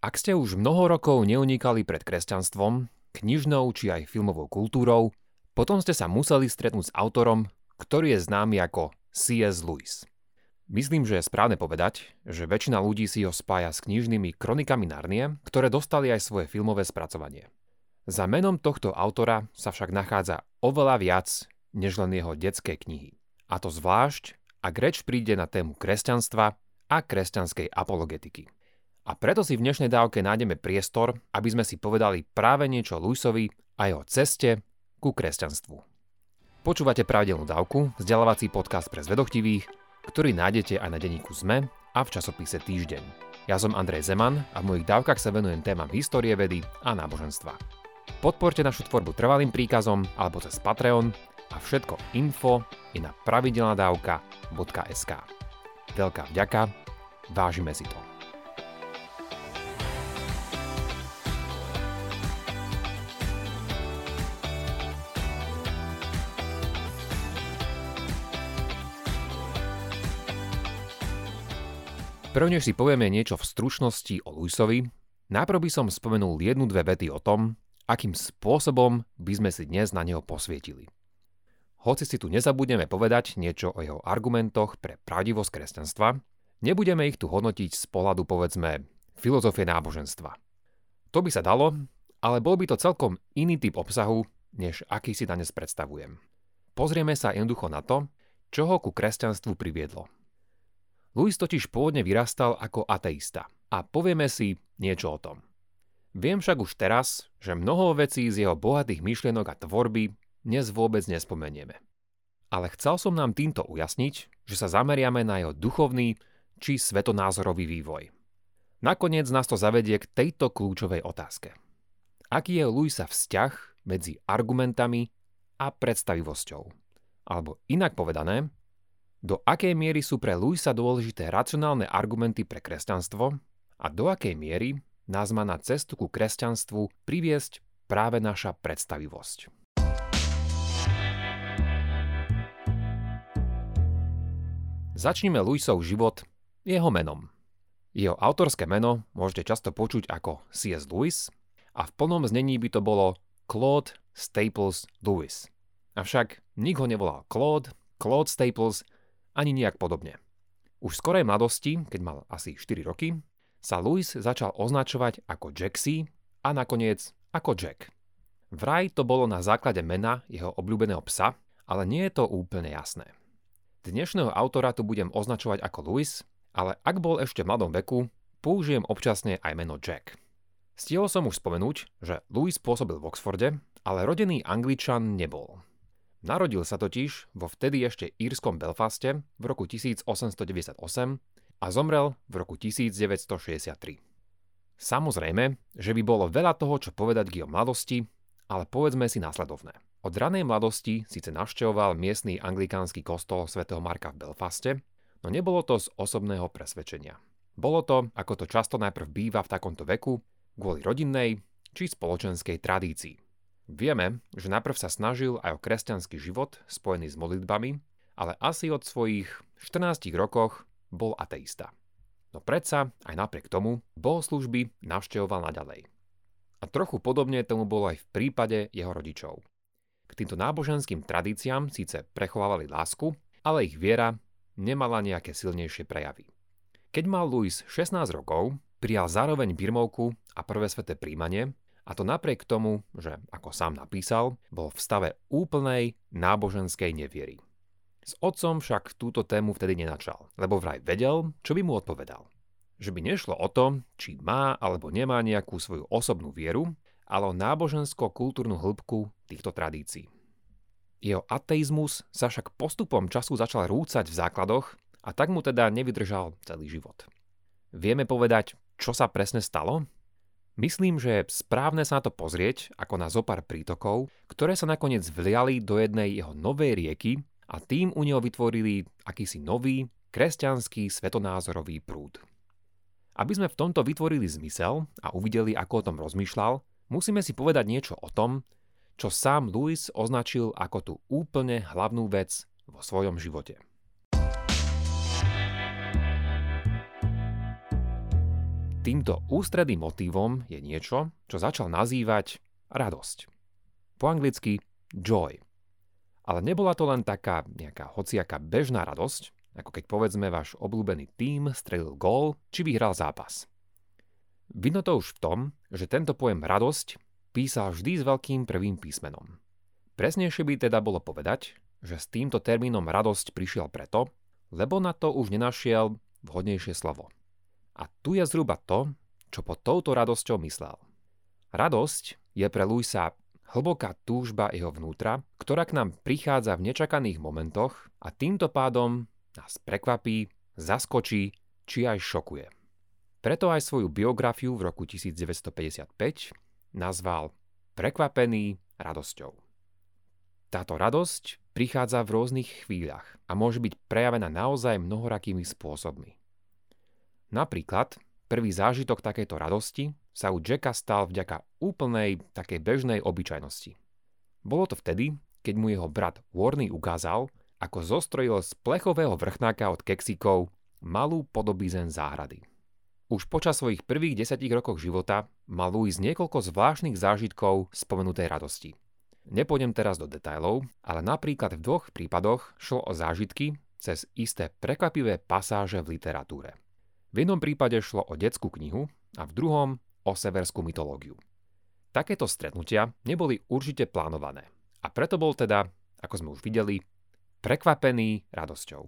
Ak ste už mnoho rokov neunikali pred kresťanstvom, knižnou či aj filmovou kultúrou, potom ste sa museli stretnúť s autorom, ktorý je známy ako C.S. Lewis. Myslím, že je správne povedať, že väčšina ľudí si ho spája s knižnými kronikami Narnie, ktoré dostali aj svoje filmové spracovanie. Za menom tohto autora sa však nachádza oveľa viac než len jeho detské knihy. A to zvlášť, ak reč príde na tému kresťanstva a kresťanskej apologetiky. A preto si v dnešnej dávke nájdeme priestor, aby sme si povedali práve niečo Luisovi a jeho ceste ku kresťanstvu. Počúvate pravidelnú dávku, vzdelávací podcast pre zvedochtivých, ktorý nájdete aj na denníku ZME a v časopise Týždeň. Ja som Andrej Zeman a v mojich dávkach sa venujem témam histórie vedy a náboženstva. Podporte našu tvorbu trvalým príkazom alebo cez Patreon a všetko info je na pravidelnadavka.sk. Veľká vďaka, vážime si to. Prvne si povieme niečo v stručnosti o Luisovi, najprv by som spomenul jednu dve vety o tom, akým spôsobom by sme si dnes na neho posvietili. Hoci si tu nezabudneme povedať niečo o jeho argumentoch pre pravdivosť kresťanstva, nebudeme ich tu hodnotiť z pohľadu povedzme filozofie náboženstva. To by sa dalo, ale bol by to celkom iný typ obsahu, než aký si dnes predstavujem. Pozrieme sa jednoducho na to, čo ho ku kresťanstvu priviedlo – Louis totiž pôvodne vyrastal ako ateista a povieme si niečo o tom. Viem však už teraz, že mnoho vecí z jeho bohatých myšlienok a tvorby dnes vôbec nespomenieme. Ale chcel som nám týmto ujasniť, že sa zameriame na jeho duchovný či svetonázorový vývoj. Nakoniec nás to zavedie k tejto kľúčovej otázke. Aký je Luisa vzťah medzi argumentami a predstavivosťou? Alebo inak povedané, do akej miery sú pre Luisa dôležité racionálne argumenty pre kresťanstvo a do akej miery nás má na cestu ku kresťanstvu priviesť práve naša predstavivosť. Začnime Luisov život jeho menom. Jeho autorské meno môžete často počuť ako C.S. Lewis a v plnom znení by to bolo Claude Staples Lewis. Avšak nik ho nevolal Claude, Claude Staples ani nejak podobne. Už v skorej mladosti, keď mal asi 4 roky, sa Louis začal označovať ako Jaxi a nakoniec ako Jack. Vraj to bolo na základe mena jeho obľúbeného psa, ale nie je to úplne jasné. Dnešného autora tu budem označovať ako Louis, ale ak bol ešte v mladom veku, použijem občasne aj meno Jack. Stihol som už spomenúť, že Louis pôsobil v Oxforde, ale rodený angličan nebol. Narodil sa totiž vo vtedy ešte írskom Belfaste v roku 1898 a zomrel v roku 1963. Samozrejme, že by bolo veľa toho, čo povedať k jeho mladosti, ale povedzme si následovné. Od ranej mladosti síce navštevoval miestny anglikánsky kostol svätého Marka v Belfaste, no nebolo to z osobného presvedčenia. Bolo to, ako to často najprv býva v takomto veku, kvôli rodinnej či spoločenskej tradícii. Vieme, že najprv sa snažil aj o kresťanský život spojený s modlitbami, ale asi od svojich 14 rokoch bol ateista. No predsa, aj napriek tomu, bohoslužby navštevoval naďalej. A trochu podobne tomu bolo aj v prípade jeho rodičov. K týmto náboženským tradíciám síce prechovávali lásku, ale ich viera nemala nejaké silnejšie prejavy. Keď mal Louis 16 rokov, prijal zároveň birmovku a prvé sveté príjmanie a to napriek tomu, že, ako sám napísal, bol v stave úplnej náboženskej neviery. S otcom však túto tému vtedy nenačal, lebo vraj vedel, čo by mu odpovedal. Že by nešlo o to, či má alebo nemá nejakú svoju osobnú vieru, ale o nábožensko-kultúrnu hĺbku týchto tradícií. Jeho ateizmus sa však postupom času začal rúcať v základoch a tak mu teda nevydržal celý život. Vieme povedať, čo sa presne stalo? Myslím, že je správne sa na to pozrieť ako na zopár prítokov, ktoré sa nakoniec vliali do jednej jeho novej rieky a tým u neho vytvorili akýsi nový, kresťanský svetonázorový prúd. Aby sme v tomto vytvorili zmysel a uvideli, ako o tom rozmýšľal, musíme si povedať niečo o tom, čo sám Louis označil ako tú úplne hlavnú vec vo svojom živote – Týmto ústredným motívom je niečo, čo začal nazývať radosť. Po anglicky joy. Ale nebola to len taká nejaká hociaká bežná radosť, ako keď povedzme váš obľúbený tím strelil gól či vyhral zápas. Vidno to už v tom, že tento pojem radosť písal vždy s veľkým prvým písmenom. Presnejšie by teda bolo povedať, že s týmto termínom radosť prišiel preto, lebo na to už nenašiel vhodnejšie slovo. A tu je zhruba to, čo pod touto radosťou myslel. Radosť je pre Luisa hlboká túžba jeho vnútra, ktorá k nám prichádza v nečakaných momentoch a týmto pádom nás prekvapí, zaskočí či aj šokuje. Preto aj svoju biografiu v roku 1955 nazval Prekvapený radosťou. Táto radosť prichádza v rôznych chvíľach a môže byť prejavená naozaj mnohorakými spôsobmi. Napríklad, prvý zážitok takejto radosti sa u Jacka stal vďaka úplnej, takej bežnej obyčajnosti. Bolo to vtedy, keď mu jeho brat Warney ukázal, ako zostrojil z plechového vrchnáka od kexikov malú podobizen záhrady. Už počas svojich prvých desetich rokoch života mal Louis niekoľko zvláštnych zážitkov spomenutej radosti. Nepôjdem teraz do detajlov, ale napríklad v dvoch prípadoch šlo o zážitky cez isté prekvapivé pasáže v literatúre. V jednom prípade šlo o detskú knihu a v druhom o severskú mytológiu. Takéto stretnutia neboli určite plánované a preto bol teda, ako sme už videli, prekvapený radosťou.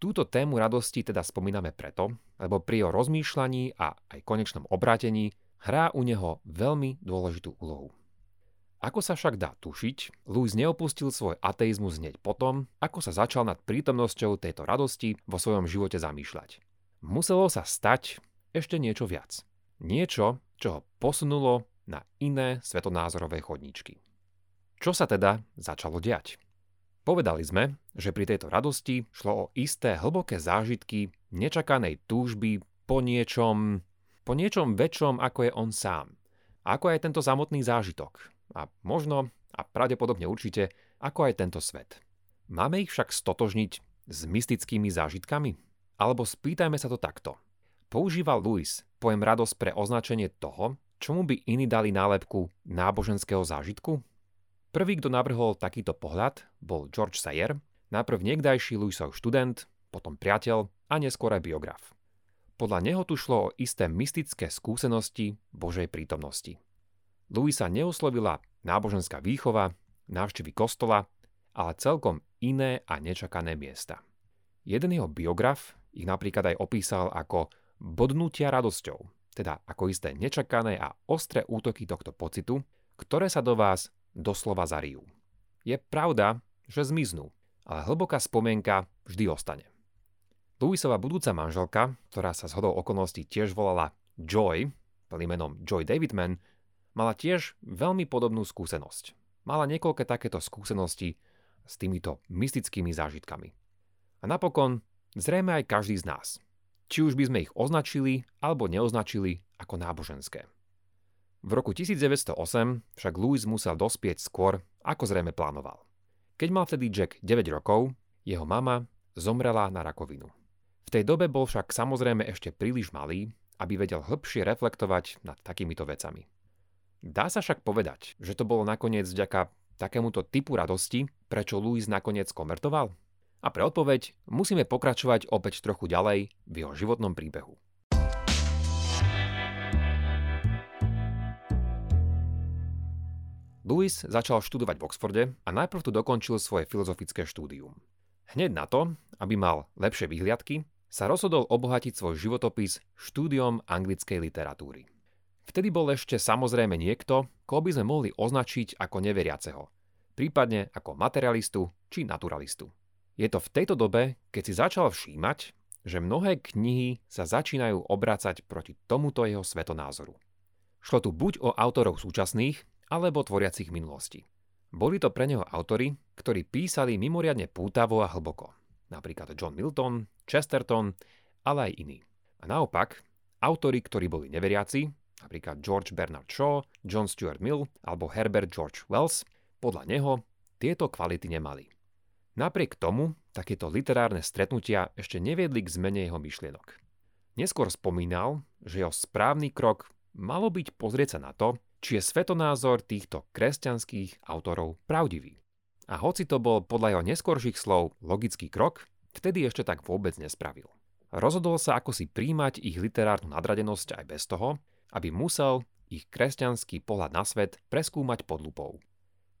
Túto tému radosti teda spomíname preto, lebo pri jeho rozmýšľaní a aj konečnom obrátení hrá u neho veľmi dôležitú úlohu. Ako sa však dá tušiť, Louis neopustil svoj ateizmus hneď potom, ako sa začal nad prítomnosťou tejto radosti vo svojom živote zamýšľať muselo sa stať ešte niečo viac. Niečo, čo ho posunulo na iné svetonázorové chodníčky. Čo sa teda začalo diať? Povedali sme, že pri tejto radosti šlo o isté hlboké zážitky nečakanej túžby po niečom, po niečom väčšom ako je on sám. Ako aj tento samotný zážitok. A možno, a pravdepodobne určite, ako aj tento svet. Máme ich však stotožniť s mystickými zážitkami? Alebo spýtajme sa to takto. Používal Louis pojem radosť pre označenie toho, čomu by iní dali nálepku náboženského zážitku? Prvý, kto navrhol takýto pohľad, bol George Sayer, najprv niekdajší Louisov študent, potom priateľ a neskôr aj biograf. Podľa neho tu šlo o isté mystické skúsenosti Božej prítomnosti. Louisa neuslovila náboženská výchova, návštevy kostola, ale celkom iné a nečakané miesta. Jeden jeho biograf ich napríklad aj opísal ako bodnutia radosťou, teda ako isté nečakané a ostré útoky tohto pocitu, ktoré sa do vás doslova zarijú. Je pravda, že zmiznú, ale hlboká spomienka vždy ostane. Louisova budúca manželka, ktorá sa zhodou okolností tiež volala Joy, plným menom Joy Davidman, mala tiež veľmi podobnú skúsenosť. Mala niekoľké takéto skúsenosti s týmito mystickými zážitkami. A napokon Zrejme aj každý z nás. Či už by sme ich označili alebo neoznačili ako náboženské. V roku 1908 však Louis musel dospieť skôr, ako zrejme plánoval. Keď mal vtedy Jack 9 rokov, jeho mama zomrela na rakovinu. V tej dobe bol však samozrejme ešte príliš malý, aby vedel hĺbšie reflektovať nad takýmito vecami. Dá sa však povedať, že to bolo nakoniec vďaka takémuto typu radosti, prečo Louis nakoniec konvertoval? A pre odpoveď musíme pokračovať opäť trochu ďalej v jeho životnom príbehu. Louis začal študovať v Oxforde a najprv tu dokončil svoje filozofické štúdium. Hneď na to, aby mal lepšie vyhliadky, sa rozhodol obohatiť svoj životopis štúdiom anglickej literatúry. Vtedy bol ešte samozrejme niekto, koho by sme mohli označiť ako neveriaceho, prípadne ako materialistu či naturalistu. Je to v tejto dobe, keď si začal všímať, že mnohé knihy sa začínajú obracať proti tomuto jeho svetonázoru. Šlo tu buď o autorov súčasných, alebo tvoriacich minulosti. Boli to pre neho autory, ktorí písali mimoriadne pútavo a hlboko. Napríklad John Milton, Chesterton, ale aj iní. A naopak, autory, ktorí boli neveriaci, napríklad George Bernard Shaw, John Stuart Mill alebo Herbert George Wells, podľa neho tieto kvality nemali. Napriek tomu takéto literárne stretnutia ešte neviedli k zmene jeho myšlienok. Neskôr spomínal, že jeho správny krok malo byť pozrieť sa na to, či je svetonázor týchto kresťanských autorov pravdivý. A hoci to bol podľa jeho neskorších slov logický krok, vtedy ešte tak vôbec nespravil. Rozhodol sa ako si príjmať ich literárnu nadradenosť aj bez toho, aby musel ich kresťanský pohľad na svet preskúmať pod lupou.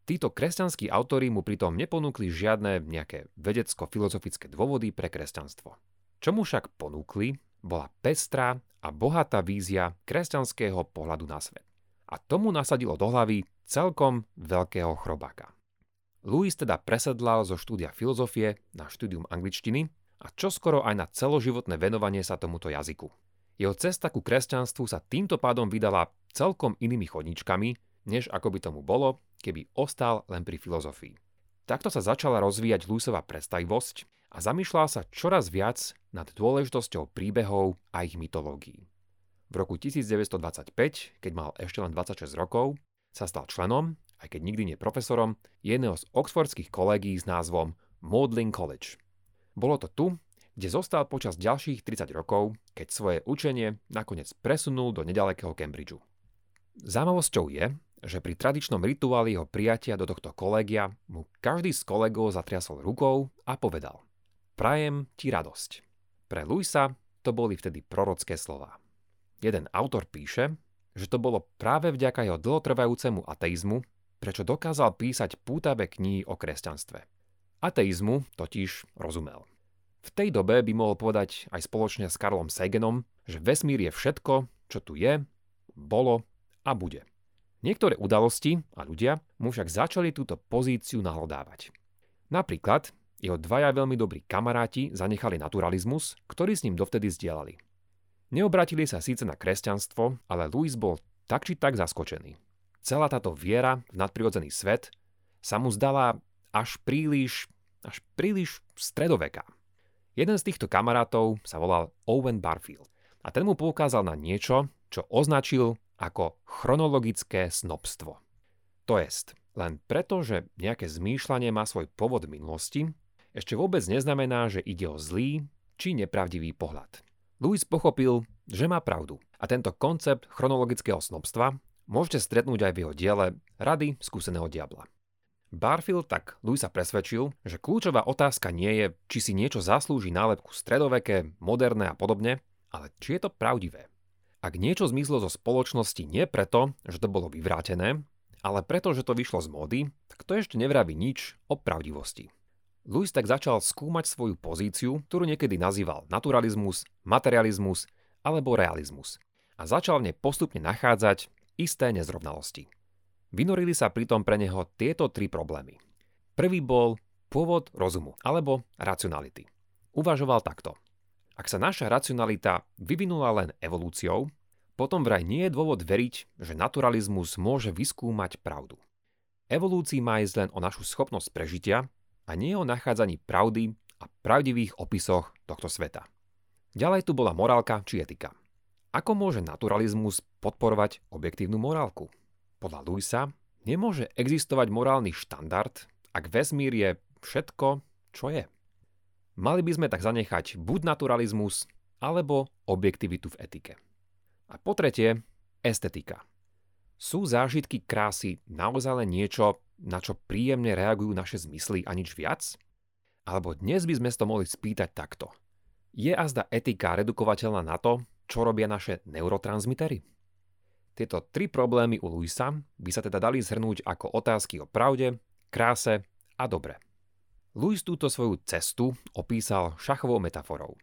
Títo kresťanskí autori mu pritom neponúkli žiadne nejaké vedecko-filozofické dôvody pre kresťanstvo. Čo mu však ponúkli, bola pestrá a bohatá vízia kresťanského pohľadu na svet. A tomu nasadilo do hlavy celkom veľkého chrobáka. Louis teda presedlal zo štúdia filozofie na štúdium angličtiny a čoskoro aj na celoživotné venovanie sa tomuto jazyku. Jeho cesta ku kresťanstvu sa týmto pádom vydala celkom inými chodničkami, než ako by tomu bolo, keby ostal len pri filozofii. Takto sa začala rozvíjať Louisova predstavivosť a zamýšľal sa čoraz viac nad dôležitosťou príbehov a ich mytológií. V roku 1925, keď mal ešte len 26 rokov, sa stal členom, aj keď nikdy nie profesorom, jedného z oxfordských kolegí s názvom Maudlin College. Bolo to tu, kde zostal počas ďalších 30 rokov, keď svoje učenie nakoniec presunul do nedalekého Cambridgeu. Zaujímavosťou je, že pri tradičnom rituáli jeho prijatia do tohto kolégia mu každý z kolegov zatriasol rukou a povedal Prajem ti radosť. Pre Luisa to boli vtedy prorocké slová. Jeden autor píše, že to bolo práve vďaka jeho dlhotrvajúcemu ateizmu, prečo dokázal písať pútavé knihy o kresťanstve. Ateizmu totiž rozumel. V tej dobe by mohol povedať aj spoločne s Karlom Sagenom, že vesmír je všetko, čo tu je, bolo a bude. Niektoré udalosti a ľudia mu však začali túto pozíciu nahlodávať. Napríklad jeho dvaja veľmi dobrí kamaráti zanechali naturalizmus, ktorý s ním dovtedy zdieľali. Neobratili sa síce na kresťanstvo, ale Louis bol tak či tak zaskočený. Celá táto viera v nadprirodzený svet sa mu zdala až príliš, až príliš stredoveká. Jeden z týchto kamarátov sa volal Owen Barfield a ten mu poukázal na niečo, čo označil ako chronologické snobstvo. To jest, len preto, že nejaké zmýšľanie má svoj povod minulosti, ešte vôbec neznamená, že ide o zlý či nepravdivý pohľad. Louis pochopil, že má pravdu a tento koncept chronologického snobstva môžete stretnúť aj v jeho diele Rady skúseného diabla. Barfield tak Louisa presvedčil, že kľúčová otázka nie je, či si niečo zaslúži nálepku stredoveké, moderné a podobne, ale či je to pravdivé. Ak niečo zmizlo zo spoločnosti nie preto, že to bolo vyvrátené, ale preto, že to vyšlo z módy, tak to ešte nevraví nič o pravdivosti. Louis tak začal skúmať svoju pozíciu, ktorú niekedy nazýval naturalizmus, materializmus alebo realizmus a začal v nej postupne nachádzať isté nezrovnalosti. Vynorili sa pritom pre neho tieto tri problémy. Prvý bol pôvod rozumu alebo racionality. Uvažoval takto. Ak sa naša racionalita vyvinula len evolúciou, potom vraj nie je dôvod veriť, že naturalizmus môže vyskúmať pravdu. Evolúcii má ísť len o našu schopnosť prežitia a nie o nachádzaní pravdy a pravdivých opisoch tohto sveta. Ďalej tu bola morálka či etika. Ako môže naturalizmus podporovať objektívnu morálku? Podľa Luisa nemôže existovať morálny štandard, ak vesmír je všetko, čo je. Mali by sme tak zanechať buď naturalizmus, alebo objektivitu v etike. A po tretie, estetika. Sú zážitky krásy naozaj len niečo, na čo príjemne reagujú naše zmysly a nič viac? Alebo dnes by sme to mohli spýtať takto. Je azda etika redukovateľná na to, čo robia naše neurotransmitery? Tieto tri problémy u Luisa by sa teda dali zhrnúť ako otázky o pravde, kráse a dobre. Louis túto svoju cestu opísal šachovou metaforou.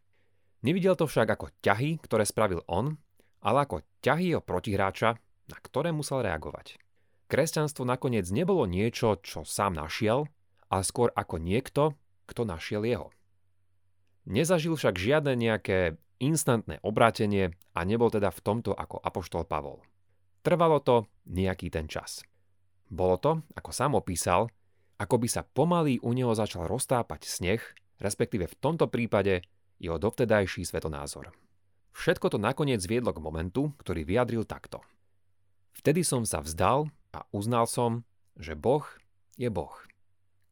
Nevidel to však ako ťahy, ktoré spravil on, ale ako ťahy jeho protihráča, na ktoré musel reagovať. Kresťanstvo nakoniec nebolo niečo, čo sám našiel, ale skôr ako niekto, kto našiel jeho. Nezažil však žiadne nejaké instantné obrátenie a nebol teda v tomto ako apoštol Pavol. Trvalo to nejaký ten čas. Bolo to, ako sám opísal, ako by sa pomaly u neho začal roztápať sneh, respektíve v tomto prípade jeho dovtedajší svetonázor. Všetko to nakoniec viedlo k momentu, ktorý vyjadril takto. Vtedy som sa vzdal a uznal som, že Boh je Boh.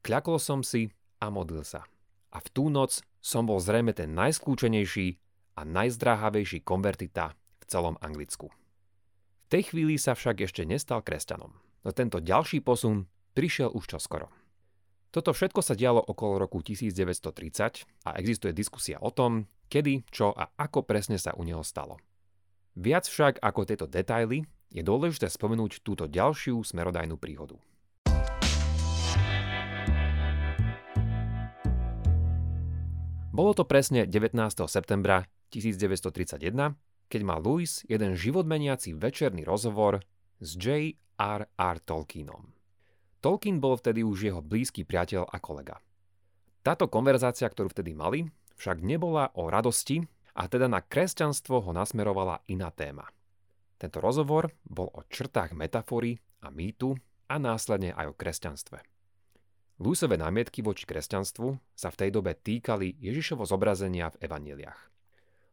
Kľakol som si a modlil sa. A v tú noc som bol zrejme ten najskľúčenejší a a najzdráhavejší konvertita v celom Anglicku. V tej chvíli sa však ešte nestal kresťanom, no tento ďalší posun prišiel už čoskoro. Toto všetko sa dialo okolo roku 1930 a existuje diskusia o tom, kedy, čo a ako presne sa u neho stalo. Viac však ako tieto detaily je dôležité spomenúť túto ďalšiu smerodajnú príhodu. Bolo to presne 19. septembra 1931, keď mal Lewis jeden životmeniaci večerný rozhovor s J.R.R. Tolkienom. Tolkien bol vtedy už jeho blízky priateľ a kolega. Táto konverzácia, ktorú vtedy mali, však nebola o radosti a teda na kresťanstvo ho nasmerovala iná téma. Tento rozhovor bol o črtách metafory a mýtu a následne aj o kresťanstve. Lúsové námietky voči kresťanstvu sa v tej dobe týkali Ježišovo zobrazenia v evaneliách.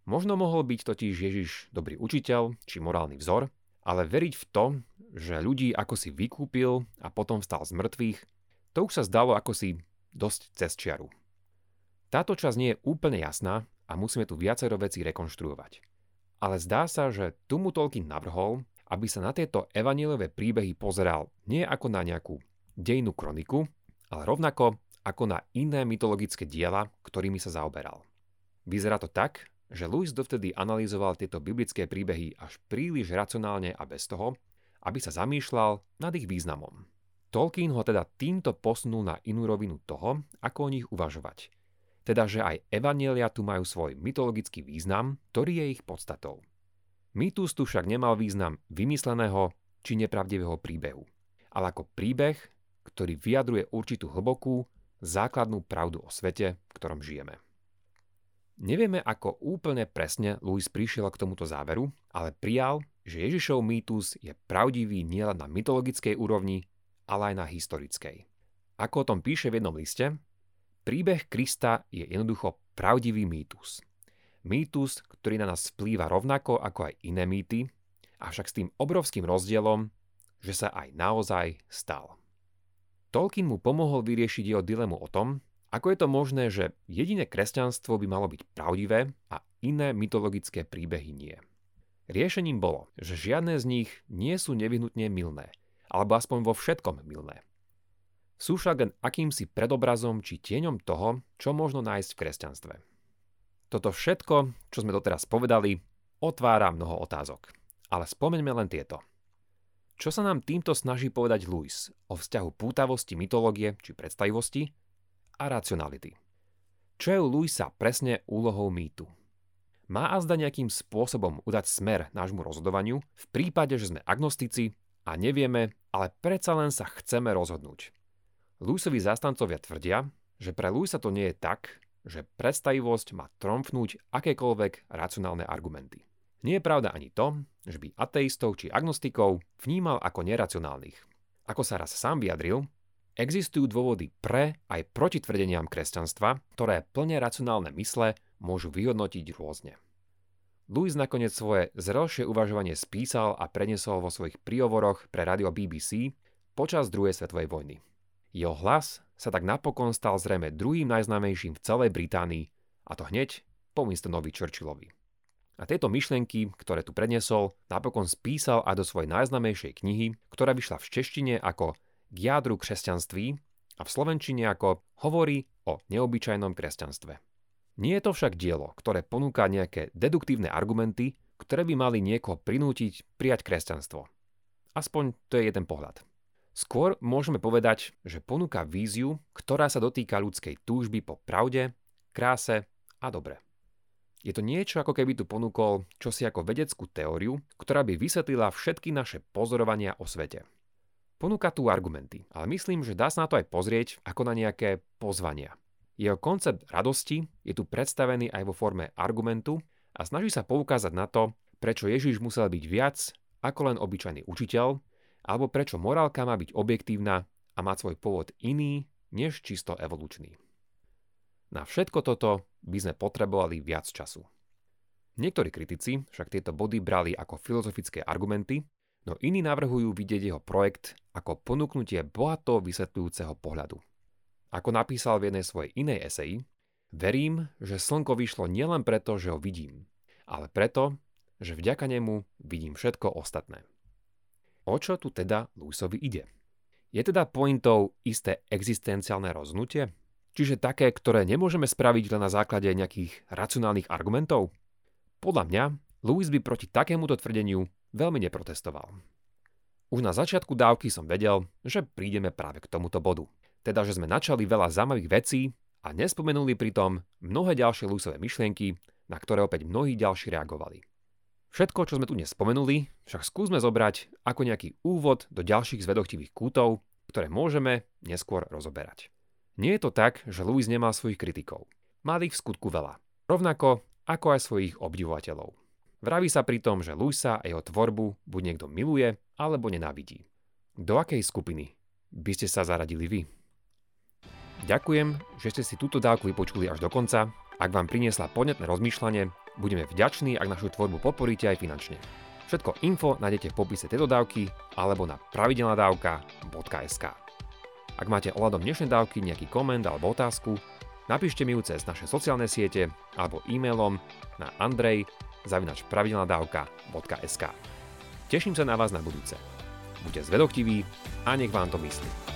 Možno mohol byť totiž Ježiš dobrý učiteľ či morálny vzor, ale veriť v to, že ľudí ako si vykúpil a potom vstal z mŕtvych, to už sa zdalo ako si dosť cez čiaru. Táto časť nie je úplne jasná a musíme tu viacero vecí rekonštruovať. Ale zdá sa, že tu mu Tolkien navrhol, aby sa na tieto evaníliové príbehy pozeral nie ako na nejakú dejnú kroniku, ale rovnako ako na iné mytologické diela, ktorými sa zaoberal. Vyzerá to tak, že Lewis dovtedy analyzoval tieto biblické príbehy až príliš racionálne a bez toho, aby sa zamýšľal nad ich významom. Tolkien ho teda týmto posunul na inú rovinu toho, ako o nich uvažovať. Teda, že aj evanielia tu majú svoj mytologický význam, ktorý je ich podstatou. Mýtus tu však nemal význam vymysleného či nepravdivého príbehu, ale ako príbeh, ktorý vyjadruje určitú hlbokú, základnú pravdu o svete, v ktorom žijeme. Nevieme, ako úplne presne Louis prišiel k tomuto záveru, ale prijal, že Ježišov mýtus je pravdivý nielen na mytologickej úrovni, ale aj na historickej. Ako o tom píše v jednom liste, príbeh Krista je jednoducho pravdivý mýtus. Mýtus, ktorý na nás vplýva rovnako ako aj iné mýty, avšak s tým obrovským rozdielom, že sa aj naozaj stal. Tolkien mu pomohol vyriešiť jeho dilemu o tom, ako je to možné, že jediné kresťanstvo by malo byť pravdivé a iné mytologické príbehy nie? Riešením bolo, že žiadne z nich nie sú nevyhnutne milné, alebo aspoň vo všetkom milné. Sú však len akýmsi predobrazom či tieňom toho, čo možno nájsť v kresťanstve. Toto všetko, čo sme doteraz povedali, otvára mnoho otázok. Ale spomeňme len tieto. Čo sa nám týmto snaží povedať Lewis o vzťahu pútavosti mytológie či predstavivosti a racionality. Čo je u Luisa presne úlohou mýtu? Má azda nejakým spôsobom udať smer nášmu rozhodovaniu v prípade, že sme agnostici a nevieme, ale predsa len sa chceme rozhodnúť. Luisovi zástancovia tvrdia, že pre Luisa to nie je tak, že predstavivosť má tromfnúť akékoľvek racionálne argumenty. Nie je pravda ani to, že by ateistov či agnostikov vnímal ako neracionálnych. Ako sa raz sám vyjadril, Existujú dôvody pre aj proti tvrdeniam kresťanstva, ktoré plne racionálne mysle môžu vyhodnotiť rôzne. Louis nakoniec svoje zrelšie uvažovanie spísal a prenesol vo svojich príhovoroch pre radio BBC počas druhej svetovej vojny. Jeho hlas sa tak napokon stal zrejme druhým najznámejším v celej Británii, a to hneď po Winstonovi Churchillovi. A tieto myšlienky, ktoré tu predniesol, napokon spísal aj do svojej najznámejšej knihy, ktorá vyšla v češtine ako k jádru kresťanství a v slovenčine ako hovorí o neobyčajnom kresťanstve. Nie je to však dielo, ktoré ponúka nejaké deduktívne argumenty, ktoré by mali niekoho prinútiť prijať kresťanstvo. Aspoň to je jeden pohľad. Skôr môžeme povedať, že ponúka víziu, ktorá sa dotýka ľudskej túžby po pravde, kráse a dobre. Je to niečo, ako keby tu ponúkol čosi ako vedeckú teóriu, ktorá by vysvetlila všetky naše pozorovania o svete. Ponúka tu argumenty, ale myslím, že dá sa na to aj pozrieť ako na nejaké pozvania. Jeho koncept radosti je tu predstavený aj vo forme argumentu a snaží sa poukázať na to, prečo Ježiš musel byť viac ako len obyčajný učiteľ, alebo prečo morálka má byť objektívna a má svoj pôvod iný než čisto evolučný. Na všetko toto by sme potrebovali viac času. Niektorí kritici však tieto body brali ako filozofické argumenty no iní navrhujú vidieť jeho projekt ako ponúknutie bohato vysvetľujúceho pohľadu. Ako napísal v jednej svojej inej eseji, verím, že slnko vyšlo nielen preto, že ho vidím, ale preto, že vďaka nemu vidím všetko ostatné. O čo tu teda Lewisovi ide? Je teda pointou isté existenciálne rozhodnutie? Čiže také, ktoré nemôžeme spraviť len na základe nejakých racionálnych argumentov? Podľa mňa Lewis by proti takémuto tvrdeniu veľmi neprotestoval. Už na začiatku dávky som vedel, že prídeme práve k tomuto bodu. Teda, že sme načali veľa zaujímavých vecí a nespomenuli pritom mnohé ďalšie Lewisové myšlienky, na ktoré opäť mnohí ďalší reagovali. Všetko, čo sme tu nespomenuli, však skúsme zobrať ako nejaký úvod do ďalších zvedochtivých kútov, ktoré môžeme neskôr rozoberať. Nie je to tak, že Lewis nemal svojich kritikov. Mal ich v skutku veľa. Rovnako ako aj svojich obdivovateľov. Vraví sa pri tom, že Lewisa a jeho tvorbu buď niekto miluje, alebo nenávidí. Do akej skupiny by ste sa zaradili vy? Ďakujem, že ste si túto dávku vypočuli až do konca. Ak vám priniesla podnetné rozmýšľanie, budeme vďační, ak našu tvorbu podporíte aj finančne. Všetko info nájdete v popise tejto dávky alebo na pravidelnadavka.sk. Ak máte ohľadom dnešnej dávky nejaký koment alebo otázku, napíšte mi ju cez naše sociálne siete alebo e-mailom na andrej.pravidelnadavka.sk Teším sa na vás na budúce. Buďte zvedochtiví a nech vám to myslí.